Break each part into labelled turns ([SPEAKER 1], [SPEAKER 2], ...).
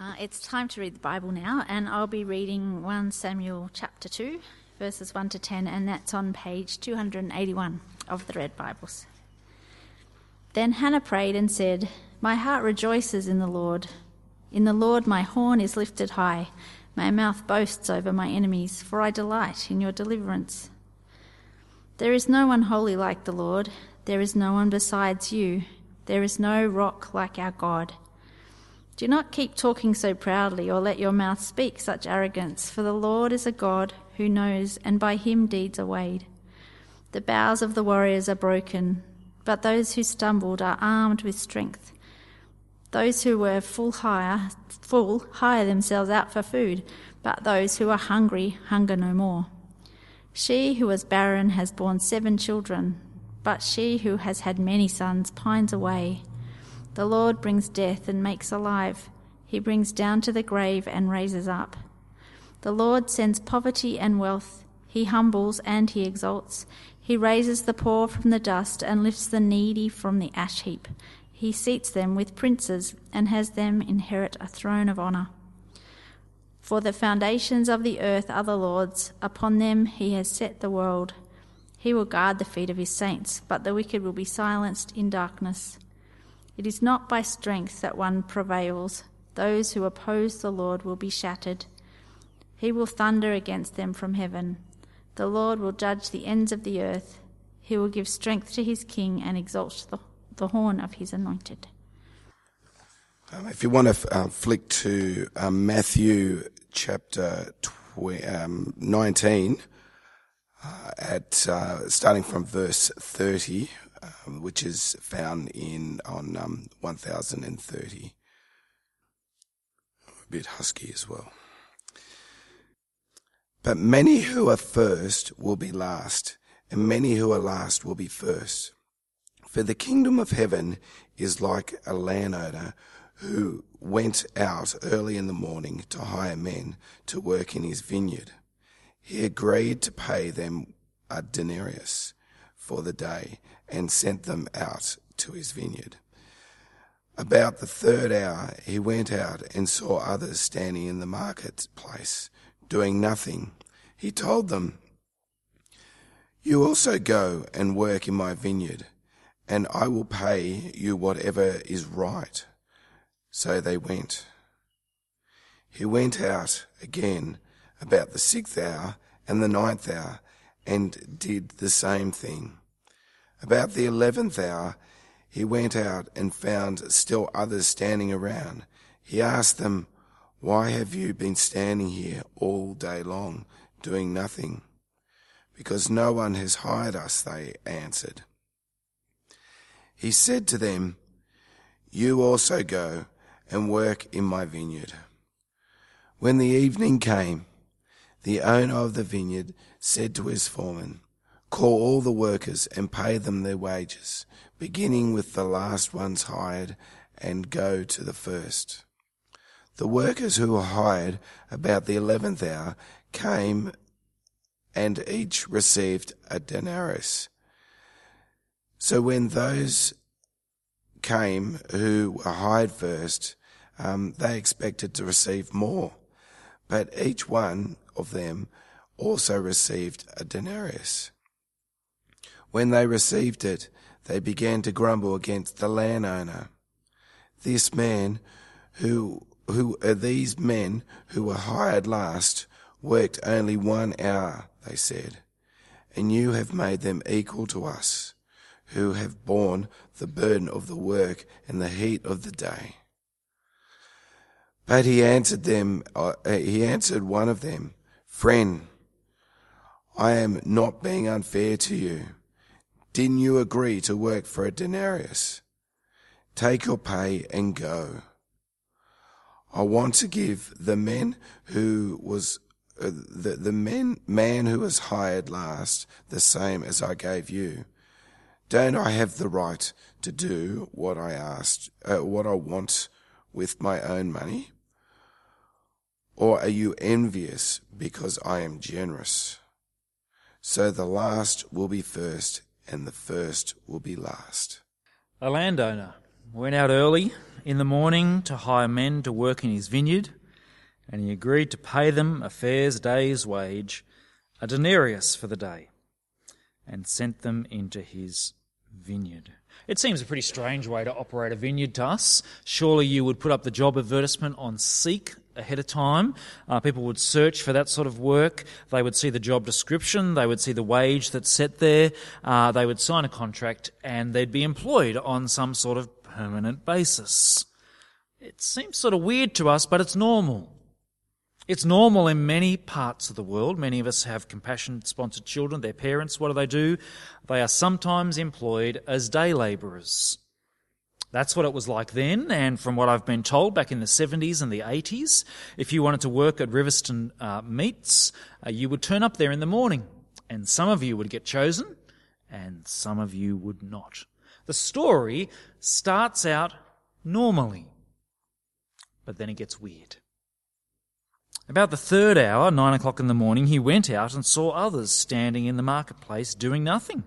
[SPEAKER 1] Uh, it's time to read the Bible now, and I'll be reading 1 Samuel chapter 2, verses 1 to 10, and that's on page 281 of the Red Bibles. Then Hannah prayed and said, My heart rejoices in the Lord. In the Lord my horn is lifted high. My mouth boasts over my enemies, for I delight in your deliverance. There is no one holy like the Lord. There is no one besides you. There is no rock like our God. Do not keep talking so proudly, or let your mouth speak such arrogance, for the Lord is a God who knows, and by him deeds are weighed. The bows of the warriors are broken, but those who stumbled are armed with strength. Those who were full hire, full hire themselves out for food, but those who are hungry hunger no more. She who was barren has borne seven children, but she who has had many sons pines away. The Lord brings death and makes alive. He brings down to the grave and raises up. The Lord sends poverty and wealth. He humbles and he exalts. He raises the poor from the dust and lifts the needy from the ash heap. He seats them with princes and has them inherit a throne of honour. For the foundations of the earth are the Lord's, upon them he has set the world. He will guard the feet of his saints, but the wicked will be silenced in darkness. It is not by strength that one prevails. Those who oppose the Lord will be shattered. He will thunder against them from heaven. The Lord will judge the ends of the earth. He will give strength to his king and exalt the, the horn of his anointed.
[SPEAKER 2] Um, if you want to uh, flick to um, Matthew chapter tw- um, 19, uh, at uh, starting from verse 30, um, which is found in on um, 1030. A bit husky as well. But many who are first will be last, and many who are last will be first. For the kingdom of heaven is like a landowner who went out early in the morning to hire men to work in his vineyard. He agreed to pay them a denarius for the day and sent them out to his vineyard. About the third hour, he went out and saw others standing in the marketplace, doing nothing. He told them, You also go and work in my vineyard, and I will pay you whatever is right. So they went. He went out again about the sixth hour and the ninth hour and did the same thing. About the eleventh hour, he went out and found still others standing around. He asked them, Why have you been standing here all day long, doing nothing? Because no one has hired us, they answered. He said to them, You also go and work in my vineyard. When the evening came, the owner of the vineyard said to his foreman, Call all the workers and pay them their wages, beginning with the last ones hired, and go to the first. The workers who were hired about the eleventh hour came and each received a denarius. So when those came who were hired first, um, they expected to receive more, but each one of them also received a denarius. When they received it, they began to grumble against the landowner. This man who, who, uh, these men who were hired last worked only one hour, they said, and you have made them equal to us, who have borne the burden of the work and the heat of the day. But he answered them, uh, he answered one of them, Friend, I am not being unfair to you. Didn't you agree to work for a denarius? Take your pay and go. I want to give the men who was uh, the the men man who was hired last the same as I gave you. Don't I have the right to do what I asked, uh, what I want with my own money? Or are you envious because I am generous? So the last will be first and the first will be last.
[SPEAKER 3] A landowner went out early in the morning to hire men to work in his vineyard, and he agreed to pay them a fair's day's wage, a denarius for the day, and sent them into his vineyard. It seems a pretty strange way to operate a vineyard to us. Surely you would put up the job advertisement on Seek ahead of time. Uh, people would search for that sort of work. They would see the job description. They would see the wage that's set there. Uh, they would sign a contract and they'd be employed on some sort of permanent basis. It seems sort of weird to us, but it's normal. It's normal in many parts of the world. Many of us have compassion sponsored children. Their parents, what do they do? They are sometimes employed as day labourers. That's what it was like then, and from what I've been told back in the 70s and the 80s, if you wanted to work at Riverstone uh, Meats, uh, you would turn up there in the morning, and some of you would get chosen, and some of you would not. The story starts out normally, but then it gets weird. About the third hour, nine o'clock in the morning, he went out and saw others standing in the marketplace doing nothing.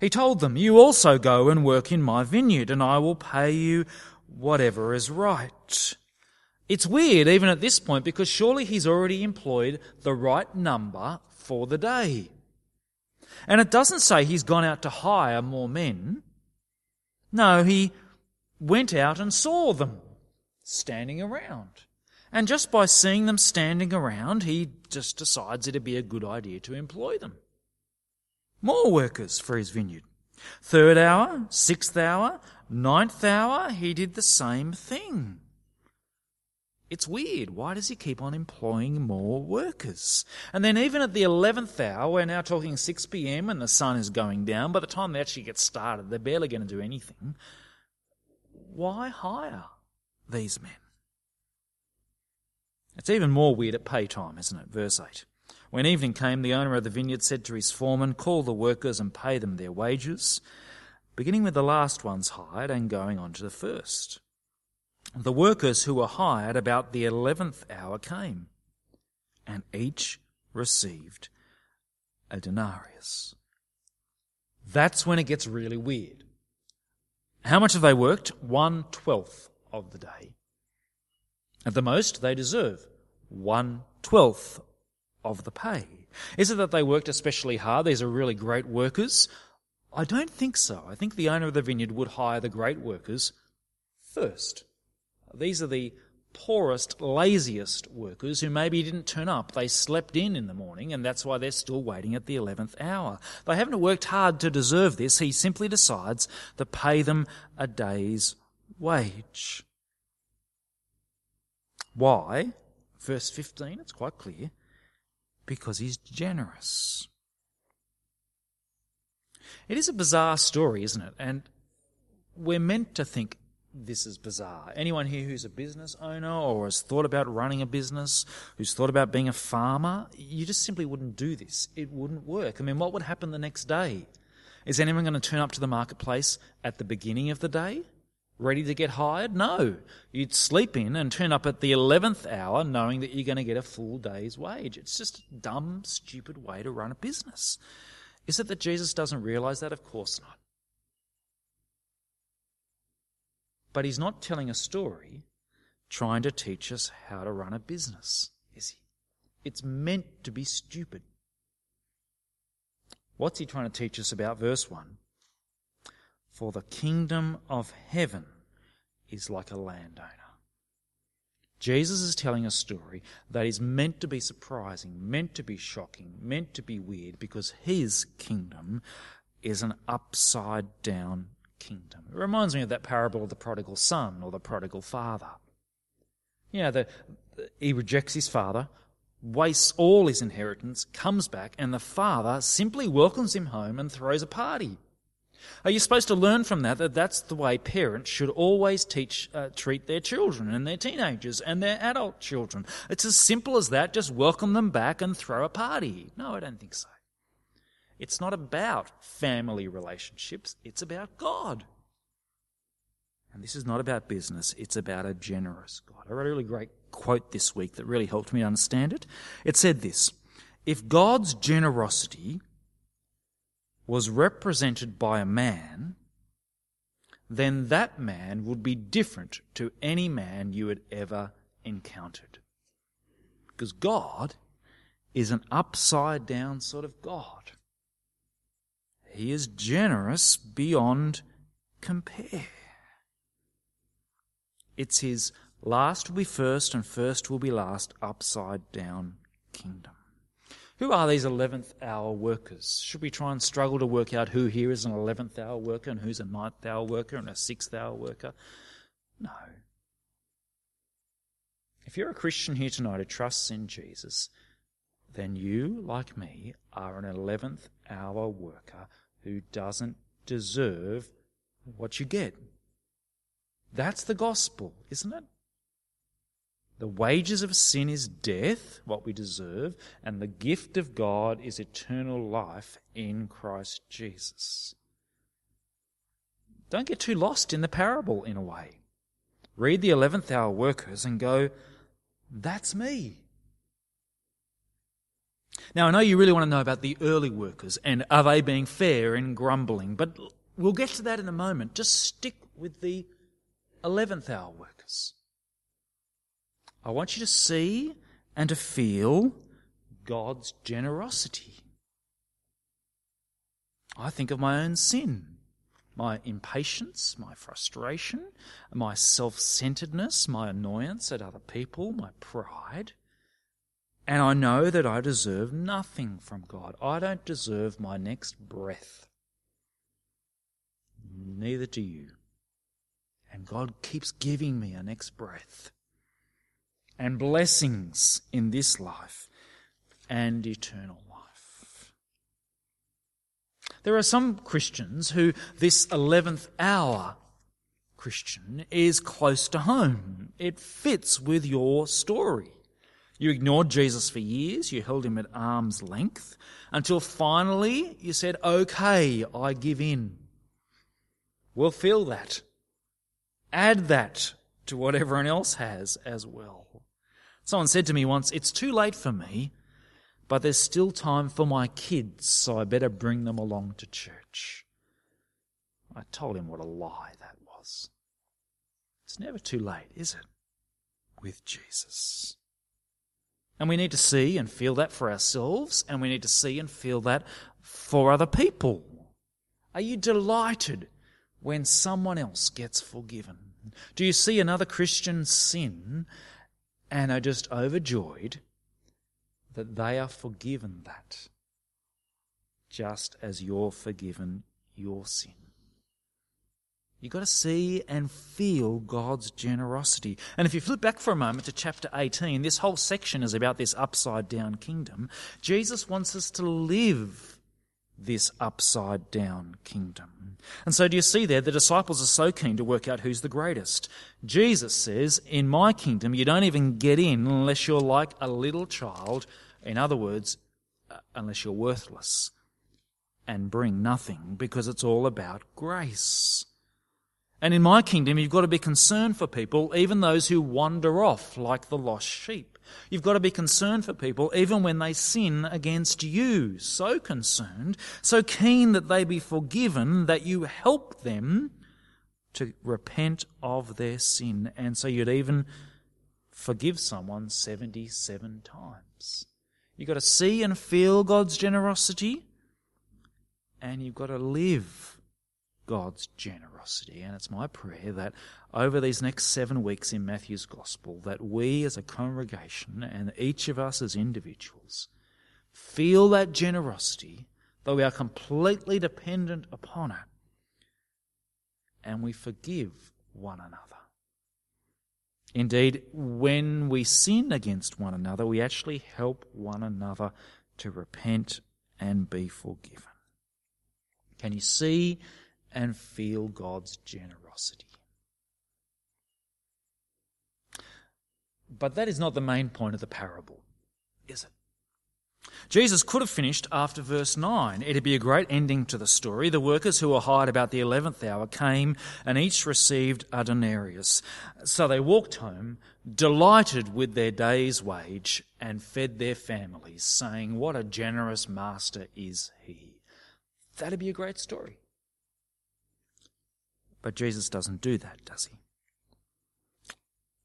[SPEAKER 3] He told them, You also go and work in my vineyard, and I will pay you whatever is right. It's weird, even at this point, because surely he's already employed the right number for the day. And it doesn't say he's gone out to hire more men. No, he went out and saw them standing around. And just by seeing them standing around, he just decides it'd be a good idea to employ them. More workers for his vineyard. Third hour, sixth hour, ninth hour, he did the same thing. It's weird. Why does he keep on employing more workers? And then even at the 11th hour, we're now talking 6 p.m. and the sun is going down. By the time they actually get started, they're barely going to do anything. Why hire these men? It's even more weird at pay time, isn't it? Verse 8. When evening came, the owner of the vineyard said to his foreman, Call the workers and pay them their wages, beginning with the last ones hired and going on to the first. The workers who were hired about the eleventh hour came, and each received a denarius. That's when it gets really weird. How much have they worked? One twelfth of the day. At the most, they deserve one twelfth of the pay. Is it that they worked especially hard? These are really great workers? I don't think so. I think the owner of the vineyard would hire the great workers first. These are the poorest, laziest workers who maybe didn't turn up. They slept in in the morning, and that's why they're still waiting at the 11th hour. They haven't worked hard to deserve this. He simply decides to pay them a day's wage. Why? Verse 15, it's quite clear. Because he's generous. It is a bizarre story, isn't it? And we're meant to think this is bizarre. Anyone here who's a business owner or has thought about running a business, who's thought about being a farmer, you just simply wouldn't do this. It wouldn't work. I mean, what would happen the next day? Is anyone going to turn up to the marketplace at the beginning of the day? Ready to get hired? No. You'd sleep in and turn up at the 11th hour knowing that you're going to get a full day's wage. It's just a dumb, stupid way to run a business. Is it that Jesus doesn't realize that? Of course not. But he's not telling a story trying to teach us how to run a business, is he? It's meant to be stupid. What's he trying to teach us about verse 1? For the kingdom of heaven is like a landowner. Jesus is telling a story that is meant to be surprising, meant to be shocking, meant to be weird, because his kingdom is an upside down kingdom. It reminds me of that parable of the prodigal son or the prodigal father. You know, the, the, he rejects his father, wastes all his inheritance, comes back, and the father simply welcomes him home and throws a party. Are you supposed to learn from that that that's the way parents should always teach, uh, treat their children and their teenagers and their adult children? It's as simple as that. Just welcome them back and throw a party. No, I don't think so. It's not about family relationships. It's about God. And this is not about business. It's about a generous God. I read a really great quote this week that really helped me understand it. It said this, if God's generosity was represented by a man, then that man would be different to any man you had ever encountered. Because God is an upside down sort of God. He is generous beyond compare. It's his last will be first and first will be last upside down kingdom. Who are these 11th hour workers? Should we try and struggle to work out who here is an 11th hour worker and who's a 9th hour worker and a 6th hour worker? No. If you're a Christian here tonight who trusts in Jesus, then you, like me, are an 11th hour worker who doesn't deserve what you get. That's the gospel, isn't it? The wages of sin is death, what we deserve, and the gift of God is eternal life in Christ Jesus. Don't get too lost in the parable in a way. Read the 11th hour workers and go, that's me. Now, I know you really want to know about the early workers and are they being fair and grumbling, but we'll get to that in a moment. Just stick with the 11th hour workers. I want you to see and to feel God's generosity. I think of my own sin, my impatience, my frustration, my self centeredness, my annoyance at other people, my pride. And I know that I deserve nothing from God. I don't deserve my next breath. Neither do you. And God keeps giving me a next breath and blessings in this life and eternal life. There are some Christians who this 11th hour Christian is close to home. It fits with your story. You ignored Jesus for years, you held him at arm's length, until finally you said, Okay, I give in. We'll feel that. Add that to what everyone else has as well. Someone said to me once, It's too late for me, but there's still time for my kids, so I better bring them along to church. I told him what a lie that was. It's never too late, is it? With Jesus. And we need to see and feel that for ourselves, and we need to see and feel that for other people. Are you delighted when someone else gets forgiven? Do you see another Christian sin and are just overjoyed that they are forgiven that, just as you're forgiven your sin. You've got to see and feel God's generosity. And if you flip back for a moment to chapter 18, this whole section is about this upside down kingdom. Jesus wants us to live this upside down kingdom. And so, do you see there, the disciples are so keen to work out who's the greatest. Jesus says, In my kingdom, you don't even get in unless you're like a little child. In other words, uh, unless you're worthless and bring nothing, because it's all about grace. And in my kingdom, you've got to be concerned for people, even those who wander off like the lost sheep. You've got to be concerned for people even when they sin against you. So concerned, so keen that they be forgiven that you help them to repent of their sin. And so you'd even forgive someone 77 times. You've got to see and feel God's generosity, and you've got to live God's generosity. And it's my prayer that over these next seven weeks in Matthew's Gospel, that we as a congregation and each of us as individuals feel that generosity, though we are completely dependent upon it, and we forgive one another. Indeed, when we sin against one another, we actually help one another to repent and be forgiven. Can you see and feel God's generosity. But that is not the main point of the parable, is it? Jesus could have finished after verse 9. It'd be a great ending to the story. The workers who were hired about the 11th hour came and each received a denarius. So they walked home, delighted with their day's wage, and fed their families, saying, What a generous master is he. That'd be a great story. But Jesus doesn't do that, does he?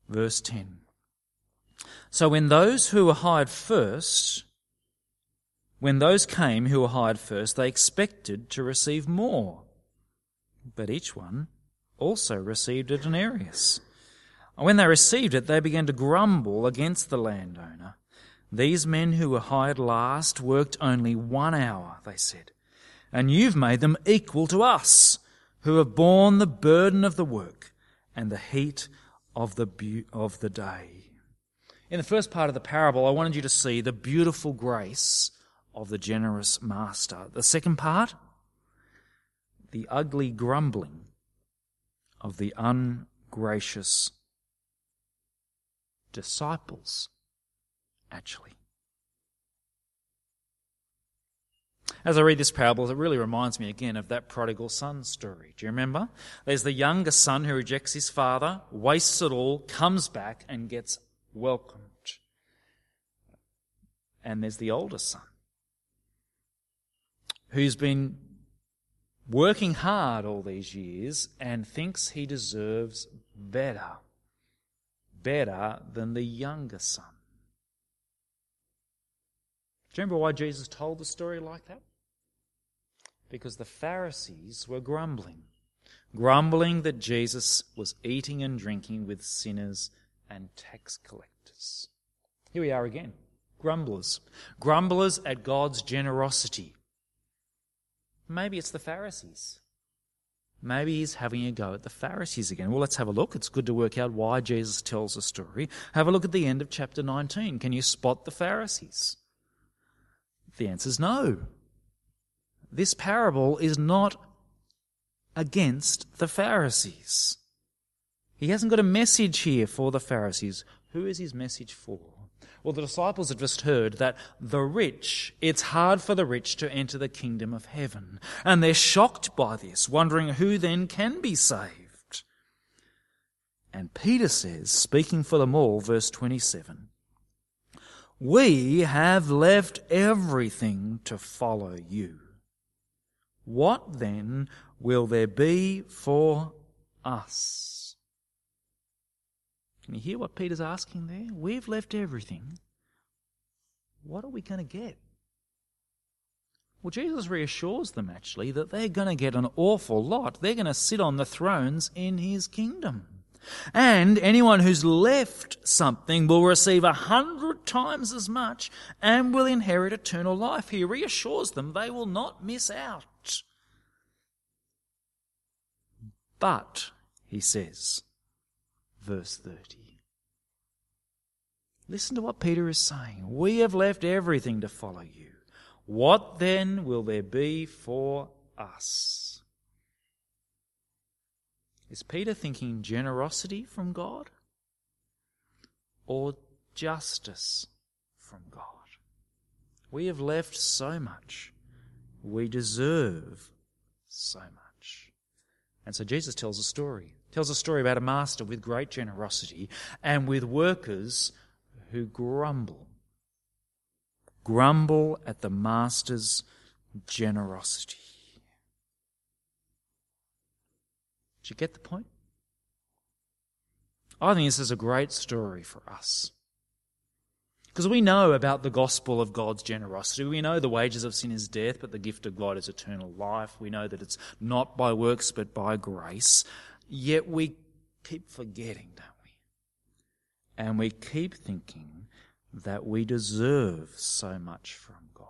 [SPEAKER 3] Verse 10. So when those who were hired first, when those came who were hired first, they expected to receive more. But each one also received a denarius. And When they received it, they began to grumble against the landowner. These men who were hired last worked only one hour, they said, and you've made them equal to us, who have borne the burden of the work and the heat of the, of the day. In the first part of the parable, I wanted you to see the beautiful grace of the generous master. The second part, the ugly grumbling of the ungracious disciples, actually. As I read this parable, it really reminds me again of that prodigal son story. Do you remember? There's the younger son who rejects his father, wastes it all, comes back, and gets welcomed. And there's the older son who's been working hard all these years and thinks he deserves better. Better than the younger son. Do you remember why Jesus told the story like that? Because the Pharisees were grumbling. Grumbling that Jesus was eating and drinking with sinners and tax collectors. Here we are again. Grumblers. Grumblers at God's generosity. Maybe it's the Pharisees. Maybe he's having a go at the Pharisees again. Well, let's have a look. It's good to work out why Jesus tells a story. Have a look at the end of chapter 19. Can you spot the Pharisees? The answer is no. This parable is not against the Pharisees. He hasn't got a message here for the Pharisees. Who is his message for? Well, the disciples have just heard that the rich, it's hard for the rich to enter the kingdom of heaven. And they're shocked by this, wondering who then can be saved. And Peter says, speaking for them all, verse 27, We have left everything to follow you. What then will there be for us? Can you hear what Peter's asking there? We've left everything. What are we going to get? Well, Jesus reassures them actually that they're going to get an awful lot. They're going to sit on the thrones in his kingdom. And anyone who's left something will receive a hundred times as much and will inherit eternal life. He reassures them they will not miss out. But, he says, verse 30. Listen to what Peter is saying. We have left everything to follow you. What then will there be for us? Is Peter thinking generosity from God or justice from God? We have left so much. We deserve so much. And so Jesus tells a story tells a story about a master with great generosity and with workers who grumble. Grumble at the master's generosity. Did you get the point? I think this is a great story for us. Because we know about the gospel of God's generosity. We know the wages of sin is death, but the gift of God is eternal life. We know that it's not by works, but by grace. Yet we keep forgetting, don't we? And we keep thinking that we deserve so much from God.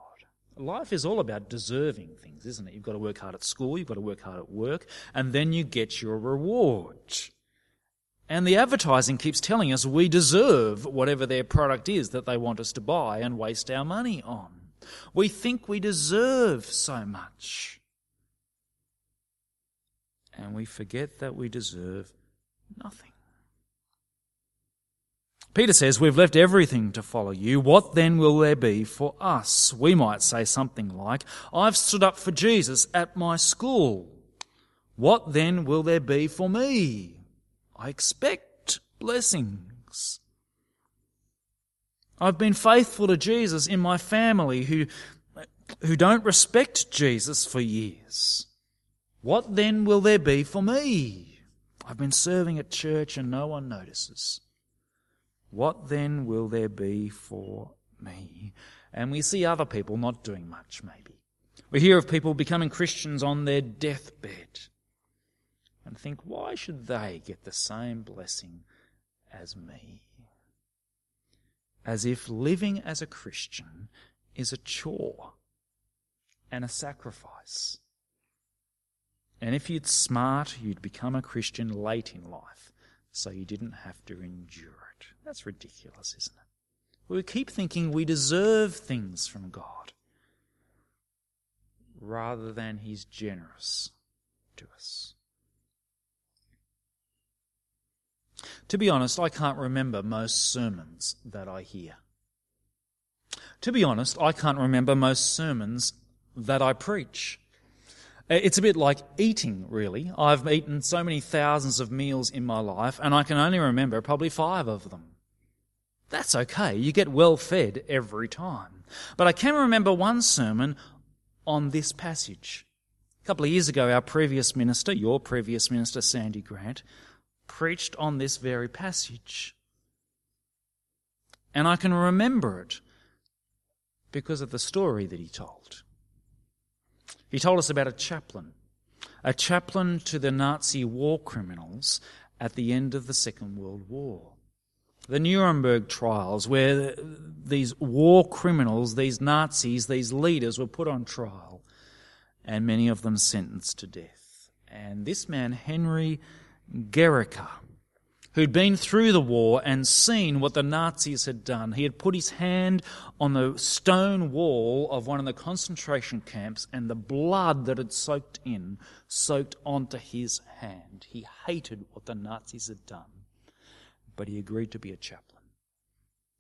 [SPEAKER 3] Life is all about deserving things, isn't it? You've got to work hard at school, you've got to work hard at work, and then you get your reward. And the advertising keeps telling us we deserve whatever their product is that they want us to buy and waste our money on. We think we deserve so much and we forget that we deserve nothing. Peter says, We've left everything to follow you. What then will there be for us? We might say something like, I've stood up for Jesus at my school. What then will there be for me? I expect blessings. I've been faithful to Jesus in my family who, who don't respect Jesus for years. What then will there be for me? I've been serving at church and no one notices. What then will there be for me? And we see other people not doing much, maybe. We hear of people becoming Christians on their deathbed and think, why should they get the same blessing as me? As if living as a Christian is a chore and a sacrifice. And if you'd smart, you'd become a Christian late in life, so you didn't have to endure it. That's ridiculous, isn't it? We keep thinking we deserve things from God rather than He's generous to us. To be honest, I can't remember most sermons that I hear. To be honest, I can't remember most sermons that I preach. It's a bit like eating, really. I've eaten so many thousands of meals in my life, and I can only remember probably five of them. That's okay. You get well fed every time. But I can remember one sermon on this passage. A couple of years ago, our previous minister, your previous minister, Sandy Grant, preached on this very passage. And I can remember it because of the story that he told. He told us about a chaplain, a chaplain to the Nazi war criminals at the end of the Second World War. The Nuremberg trials, where these war criminals, these Nazis, these leaders were put on trial, and many of them sentenced to death. And this man, Henry Gerecke, who'd been through the war and seen what the Nazis had done. He had put his hand on the stone wall of one of the concentration camps, and the blood that had soaked in soaked onto his hand. He hated what the Nazis had done, but he agreed to be a chaplain,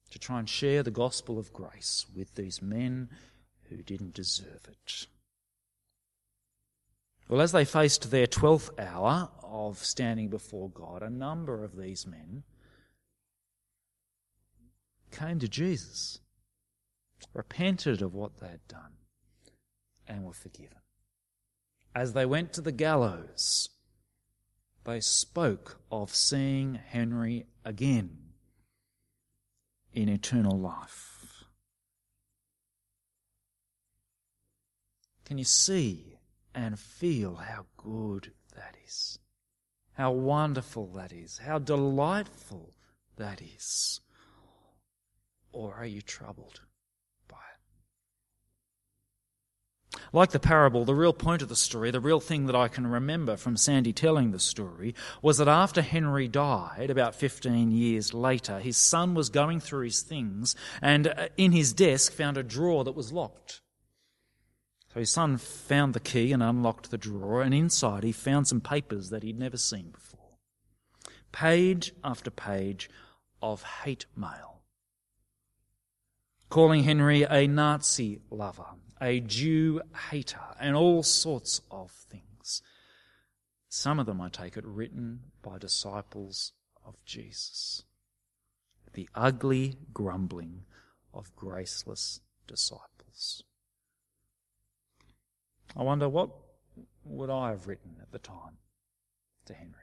[SPEAKER 3] to try and share the gospel of grace with these men who didn't deserve it. Well, as they faced their 12th hour of standing before God, a number of these men came to Jesus, repented of what they had done, and were forgiven. As they went to the gallows, they spoke of seeing Henry again in eternal life. Can you see and feel how good that is. How wonderful that is. How delightful that is. Or are you troubled by it? Like the parable, the real point of the story, the real thing that I can remember from Sandy telling the story, was that after Henry died, about 15 years later, his son was going through his things and uh, in his desk found a drawer that was locked. So his son found the key and unlocked the drawer, and inside he found some papers that he'd never seen before. Page after page of hate mail. Calling Henry a Nazi lover, a Jew hater, and all sorts of things. Some of them, I take it, written by disciples of Jesus. The ugly grumbling of graceless disciples. I wonder what would I have written at the time to Henry?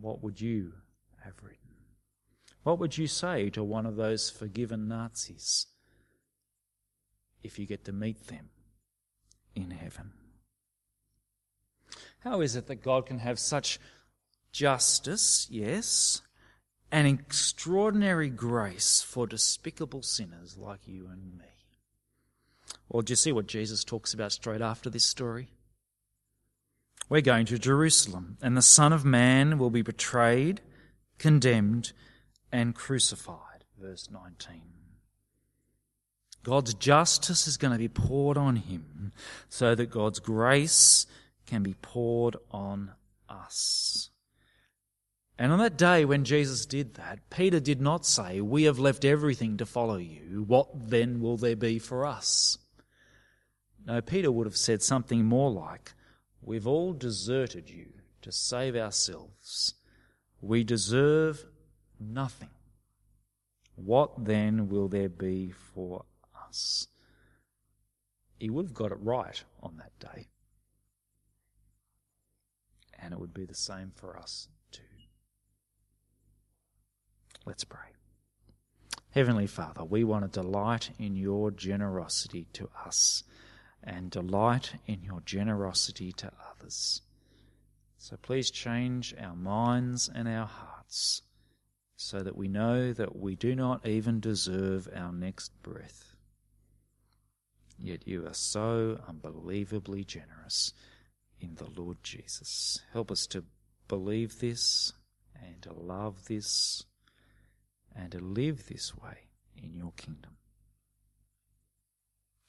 [SPEAKER 3] What would you have written? What would you say to one of those forgiven Nazis if you get to meet them in heaven? How is it that God can have such justice, yes, and extraordinary grace for despicable sinners like you and me? Well, do you see what Jesus talks about straight after this story? We're going to Jerusalem, and the Son of Man will be betrayed, condemned, and crucified. Verse 19. God's justice is going to be poured on him so that God's grace can be poured on us. And on that day when Jesus did that, Peter did not say, We have left everything to follow you. What then will there be for us? No, Peter would have said something more like, We've all deserted you to save ourselves. We deserve nothing. What then will there be for us? he would have got it right on that day. And it would be the same for us too. Let's pray. Heavenly Father, we want to delight in your generosity to us and delight in your generosity to others. So please change our minds and our hearts so that we know that we do not even deserve our next breath. Yet you are so unbelievably generous in the Lord Jesus. Help us to believe this and to love this and to live this way in your kingdom.